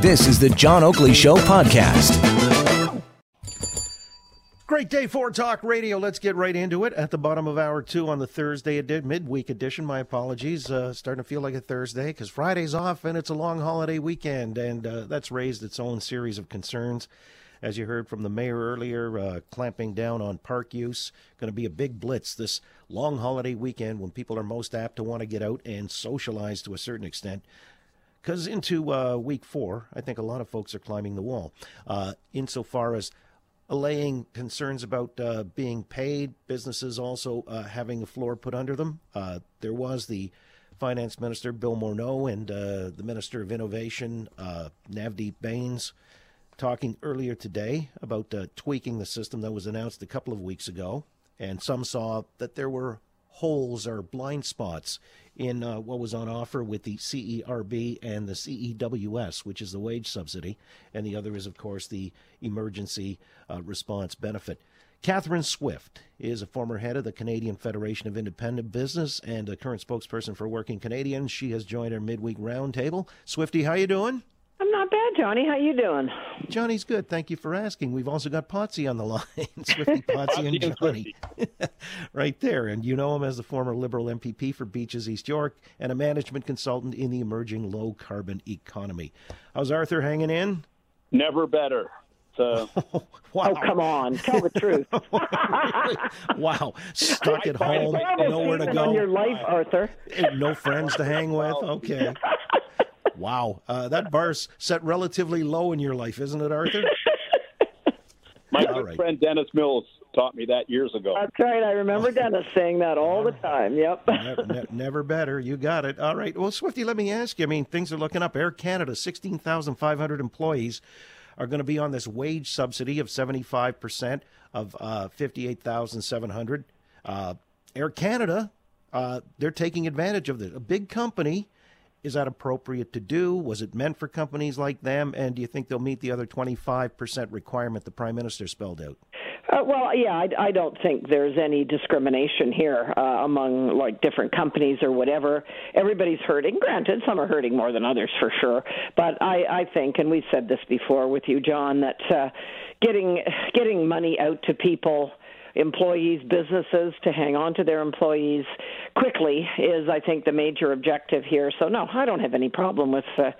This is the John Oakley Show podcast. Great day for Talk Radio. Let's get right into it. At the bottom of hour two on the Thursday edition, midweek edition. My apologies. Uh, starting to feel like a Thursday because Friday's off and it's a long holiday weekend, and uh, that's raised its own series of concerns. As you heard from the mayor earlier, uh, clamping down on park use. Going to be a big blitz this long holiday weekend when people are most apt to want to get out and socialize to a certain extent because into uh, week four, I think a lot of folks are climbing the wall. Uh, insofar as allaying concerns about uh, being paid, businesses also uh, having a floor put under them. Uh, there was the finance minister, Bill Morneau, and uh, the minister of innovation, Navdeep Bains, talking earlier today about tweaking the system that was announced a couple of weeks ago. And some saw that there were holes or blind spots in uh, what was on offer with the CERB and the CEWS, which is the wage subsidy, and the other is, of course, the emergency uh, response benefit. Catherine Swift is a former head of the Canadian Federation of Independent Business and a current spokesperson for Working Canadians. She has joined our midweek roundtable. Swifty, how you doing? I'm not bad, Johnny. How you doing? Johnny's good. Thank you for asking. We've also got Potsy on the line, Swifty Potsy and Johnny, right there. And you know him as the former Liberal MPP for Beaches East York and a management consultant in the emerging low carbon economy. How's Arthur hanging in? Never better. So. Oh, wow. oh, come on. Tell the truth. wow. Stuck at home, nowhere to go. your life, Arthur. No friends to hang with. Okay. Wow, uh, that bar's set relatively low in your life, isn't it, Arthur? My good right. friend Dennis Mills taught me that years ago. That's right. I remember Dennis saying that all the time. Yep. never, ne- never, better. You got it. All right. Well, Swifty, let me ask you. I mean, things are looking up. Air Canada, 16,500 employees are going to be on this wage subsidy of 75% of uh, 58,700. Uh, Air Canada, uh, they're taking advantage of this. A big company is that appropriate to do? Was it meant for companies like them? And do you think they'll meet the other 25% requirement the Prime Minister spelled out? Uh, well, yeah, I, I don't think there's any discrimination here uh, among like different companies or whatever. Everybody's hurting. Granted, some are hurting more than others for sure. But I, I think, and we've said this before with you, John, that uh, getting getting money out to people employees, businesses to hang on to their employees quickly is, I think, the major objective here. So, no, I don't have any problem with uh,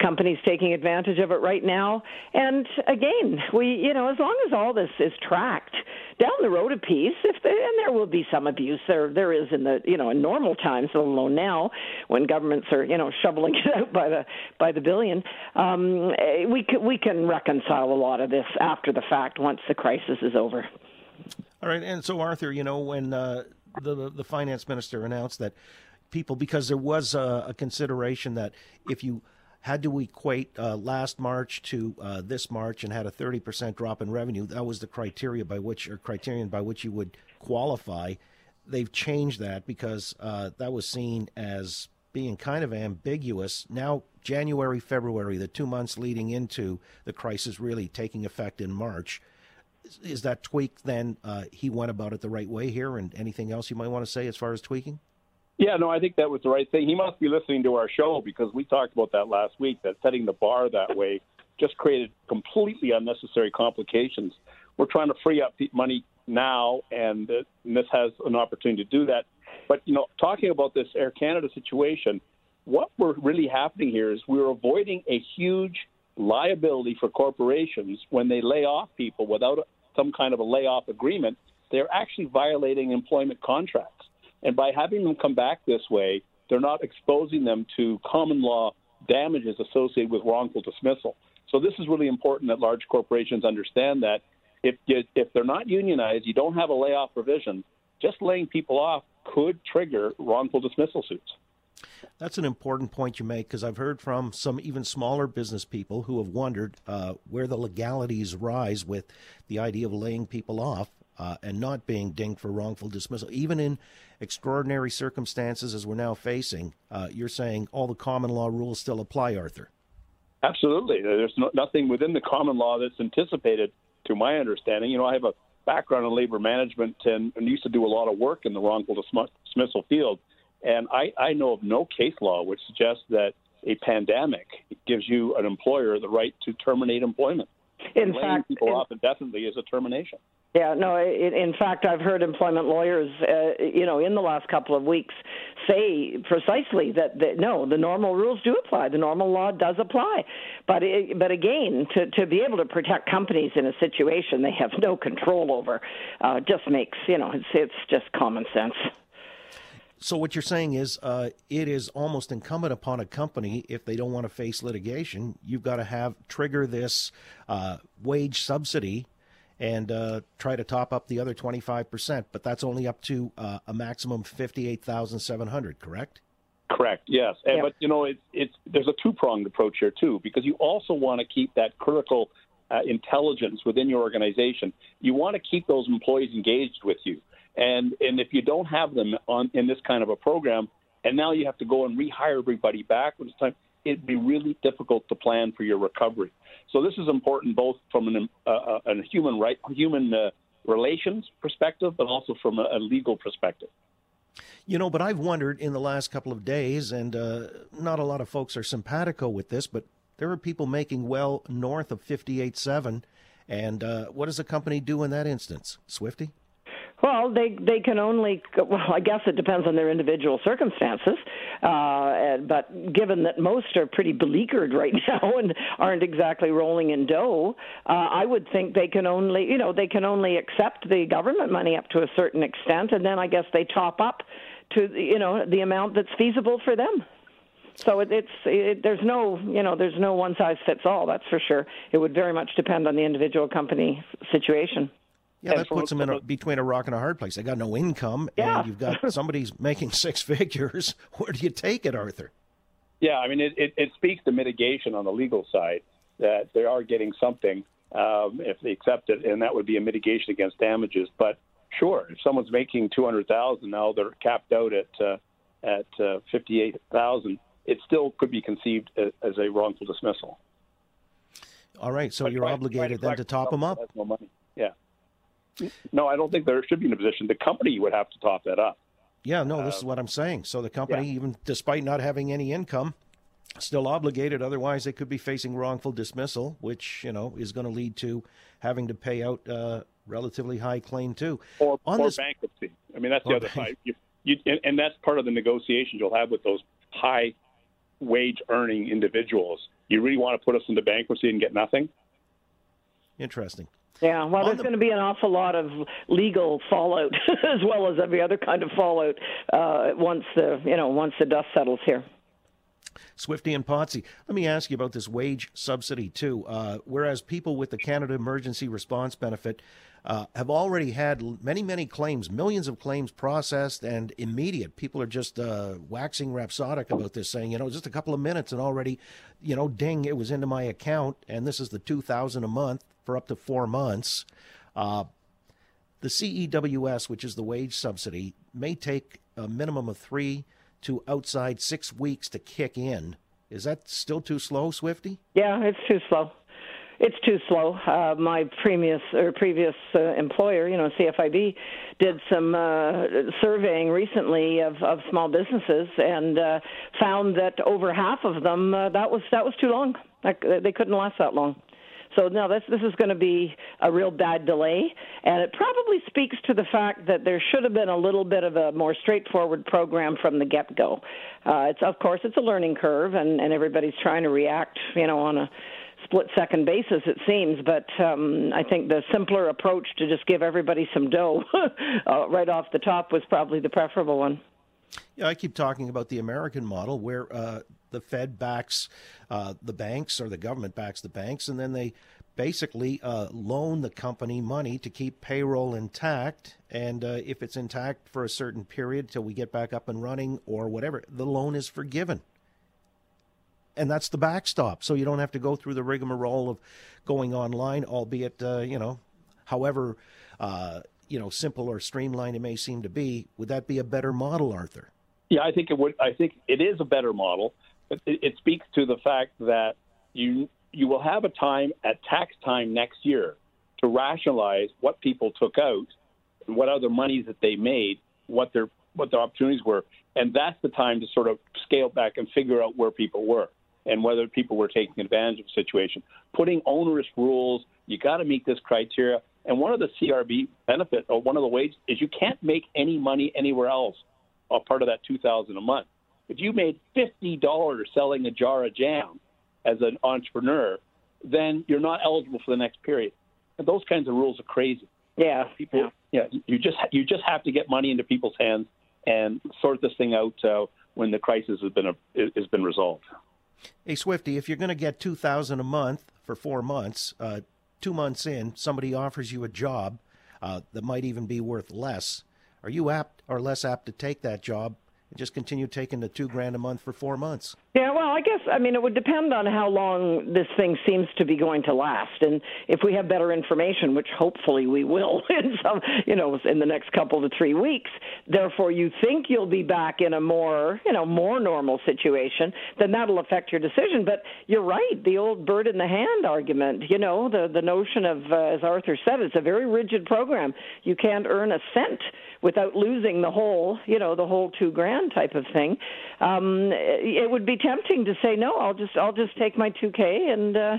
companies taking advantage of it right now. And again, we, you know, as long as all this is tracked down the road a piece, if they, and there will be some abuse there, there is in the, you know, in normal times, let alone now when governments are, you know, shoveling it out by the by the billion. Um, we can, we can reconcile a lot of this after the fact once the crisis is over. All right, and so Arthur, you know, when uh, the the finance minister announced that people, because there was a, a consideration that if you had to equate uh, last March to uh, this March and had a 30% drop in revenue, that was the criteria by which or criterion by which you would qualify. They've changed that because uh, that was seen as being kind of ambiguous. Now, January, February, the two months leading into the crisis really taking effect in March, is that tweak then uh, he went about it the right way here? And anything else you might want to say as far as tweaking? Yeah, no, I think that was the right thing. He must be listening to our show because we talked about that last week. That setting the bar that way just created completely unnecessary complications. We're trying to free up money now, and, and this has an opportunity to do that. But you know, talking about this Air Canada situation, what we're really happening here is we're avoiding a huge liability for corporations when they lay off people without some kind of a layoff agreement, they're actually violating employment contracts. And by having them come back this way, they're not exposing them to common law damages associated with wrongful dismissal. So this is really important that large corporations understand that if you, if they're not unionized, you don't have a layoff provision. Just laying people off could trigger wrongful dismissal suits. That's an important point you make because I've heard from some even smaller business people who have wondered uh, where the legalities rise with the idea of laying people off uh, and not being dinged for wrongful dismissal. Even in extraordinary circumstances as we're now facing, uh, you're saying all the common law rules still apply, Arthur. Absolutely. There's no, nothing within the common law that's anticipated, to my understanding. You know, I have a background in labor management and, and used to do a lot of work in the wrongful dismissal field. And I, I know of no case law which suggests that a pandemic gives you an employer the right to terminate employment. In Laying fact, people in- off indefinitely is a termination. Yeah, no. In, in fact, I've heard employment lawyers, uh, you know, in the last couple of weeks, say precisely that, that no, the normal rules do apply. The normal law does apply, but it, but again, to to be able to protect companies in a situation they have no control over, uh, just makes you know, it's it's just common sense. So what you're saying is, uh, it is almost incumbent upon a company if they don't want to face litigation, you've got to have trigger this uh, wage subsidy and uh, try to top up the other 25 percent. But that's only up to uh, a maximum 58,700. Correct? Correct. Yes, and, Yeah. but you know, it's it's there's a two pronged approach here too, because you also want to keep that critical uh, intelligence within your organization. You want to keep those employees engaged with you, and and if you don't have them on in this kind of a program, and now you have to go and rehire everybody back when it's time, it'd be really difficult to plan for your recovery. So this is important both from an uh, uh, a human right human uh, relations perspective, but also from a, a legal perspective. You know, but I've wondered in the last couple of days, and uh, not a lot of folks are simpatico with this, but there are people making well north of 58.7. And uh, what does a company do in that instance? Swifty? Well, they they can only. Well, I guess it depends on their individual circumstances. Uh, and- but given that most are pretty beleaguered right now and aren't exactly rolling in dough, uh, I would think they can only, you know, they can only accept the government money up to a certain extent, and then I guess they top up to, you know, the amount that's feasible for them. So it, it's it, there's no you know there's no one size fits all. That's for sure. It would very much depend on the individual company situation. Yeah, And that puts them in a, between a rock and a hard place. They got no income, Yeah. and you've got somebody's making six figures. Where do you take it, Arthur? Yeah, I mean, it, it, it speaks to mitigation on the legal side that they are getting something um, if they accept it, and that would be a mitigation against damages. But sure, if someone's making two hundred thousand now, they're capped out at uh, at uh, fifty eight thousand. It still could be conceived as, as a wrongful dismissal. All right, so But you're obligated then to top them up. No money. No, I don't think there should be in a position. The company would have to top that up. Yeah, no, this is what I'm saying. So the company, yeah. even despite not having any income, still obligated. Otherwise, they could be facing wrongful dismissal, which you know is going to lead to having to pay out uh, relatively high claim too. or, On or this- bankruptcy. I mean, that's the Or other bank- side. You, you, and, and that's part of the negotiations you'll have with those high wage earning individuals. You really want to put us into bankruptcy and get nothing? Interesting. Yeah, well, On there's the- going to be an awful lot of legal fallout as well as every other kind of fallout uh, once the you know once the dust settles here. Swifty and Potsy, let me ask you about this wage subsidy too. Uh, whereas people with the Canada Emergency Response Benefit uh, have already had many, many claims, millions of claims processed and immediate. People are just uh, waxing rhapsodic about this, saying, you know, just a couple of minutes and already, you know, ding, it was into my account, and this is the two thousand a month for up to four months. Uh, the CEWS, which is the wage subsidy, may take a minimum of three to outside six weeks to kick in. Is that still too slow, Swifty? Yeah, it's too slow. It's too slow. Uh, my previous or previous uh, employer, you know, CFIB, did some uh, surveying recently of, of small businesses and uh, found that over half of them uh, that was that was too long. Like, they couldn't last that long. So no, this this is going to be a real bad delay, and it probably speaks to the fact that there should have been a little bit of a more straightforward program from the get-go. Uh, it's of course it's a learning curve, and and everybody's trying to react, you know, on a split-second basis it seems. But um, I think the simpler approach to just give everybody some dough uh, right off the top was probably the preferable one. Yeah, I keep talking about the American model where uh, the Fed backs uh, the banks or the government backs the banks, and then they basically uh, loan the company money to keep payroll intact. And uh, if it's intact for a certain period till we get back up and running or whatever, the loan is forgiven. And that's the backstop. So you don't have to go through the rigmarole of going online, albeit, uh, you know, however, uh, you know, simple or streamlined it may seem to be. Would that be a better model, Arthur? Yeah, I think it would. I think it is a better model. It, it speaks to the fact that you you will have a time at tax time next year to rationalize what people took out, what other monies that they made, what their what their opportunities were, and that's the time to sort of scale back and figure out where people were. and whether people were taking advantage of the situation. Putting onerous rules, you got to meet this criteria. And one of the CRB benefit, or one of the ways, is you can't make any money anywhere else. A part of that two thousand a month. If you made fifty dollars selling a jar of jam as an entrepreneur, then you're not eligible for the next period. And those kinds of rules are crazy. Yeah, people. Yeah, yeah you just you just have to get money into people's hands and sort this thing out uh, when the crisis has been a, has been resolved. Hey Swifty, if you're going to get two thousand a month for four months, uh, two months in, somebody offers you a job uh, that might even be worth less. Are you apt or less apt to take that job and just continue taking the two grand a month for four months? Yeah, well, I guess I mean it would depend on how long this thing seems to be going to last, and if we have better information, which hopefully we will in some, you know, in the next couple to three weeks. Therefore, you think you'll be back in a more, you know, more normal situation, then that'll affect your decision. But you're right, the old bird in the hand argument. You know, the the notion of, uh, as Arthur said, it's a very rigid program. You can't earn a cent without losing the whole, you know, the whole two grand type of thing. Um, it would be tempting to say no. I'll just I'll just take my 2K and uh,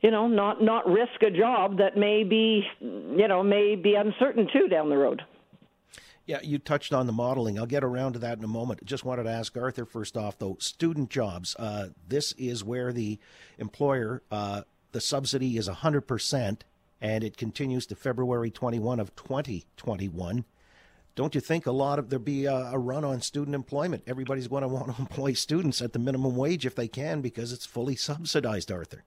you know not not risk a job that may be you know may be uncertain too down the road. Yeah, you touched on the modeling. I'll get around to that in a moment. Just wanted to ask Arthur first off, though, student jobs. Uh, this is where the employer, uh, the subsidy is 100%, and it continues to February 21 of 2021 don't you think a lot of there be a, a run on student employment? Everybody's going to want to employ students at the minimum wage if they can because it's fully subsidized, Arthur.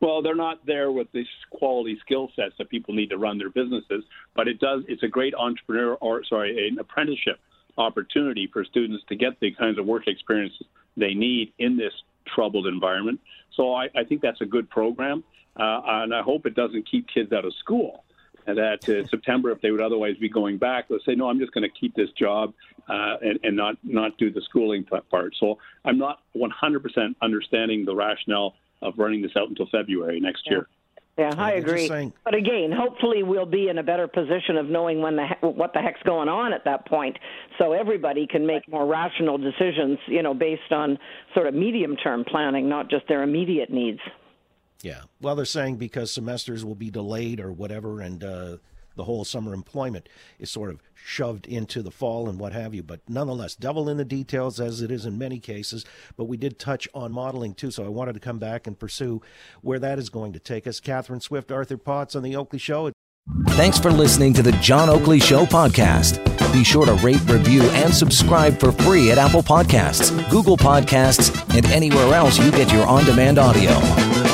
Well, they're not there with these quality skill sets that people need to run their businesses, but it does. It's a great entrepreneur or sorry, an apprenticeship opportunity for students to get the kinds of work experiences they need in this troubled environment. So I, I think that's a good program, uh, and I hope it doesn't keep kids out of school that uh, September, if they would otherwise be going back, let's say, no, I'm just going to keep this job uh, and, and not not do the schooling part. So I'm not 100% understanding the rationale of running this out until February next yeah. year. Yeah, I agree. But again, hopefully we'll be in a better position of knowing when the what the heck's going on at that point, so everybody can make more rational decisions, you know, based on sort of medium-term planning, not just their immediate needs. Yeah. Well, they're saying because semesters will be delayed or whatever, and uh, the whole summer employment is sort of shoved into the fall and what have you. But nonetheless, devil in the details, as it is in many cases. But we did touch on modeling too, so I wanted to come back and pursue where that is going to take us. Catherine Swift, Arthur Potts on the Oakley Show. Thanks for listening to the John Oakley Show podcast. Be sure to rate, review, and subscribe for free at Apple Podcasts, Google Podcasts, and anywhere else you get your on demand audio.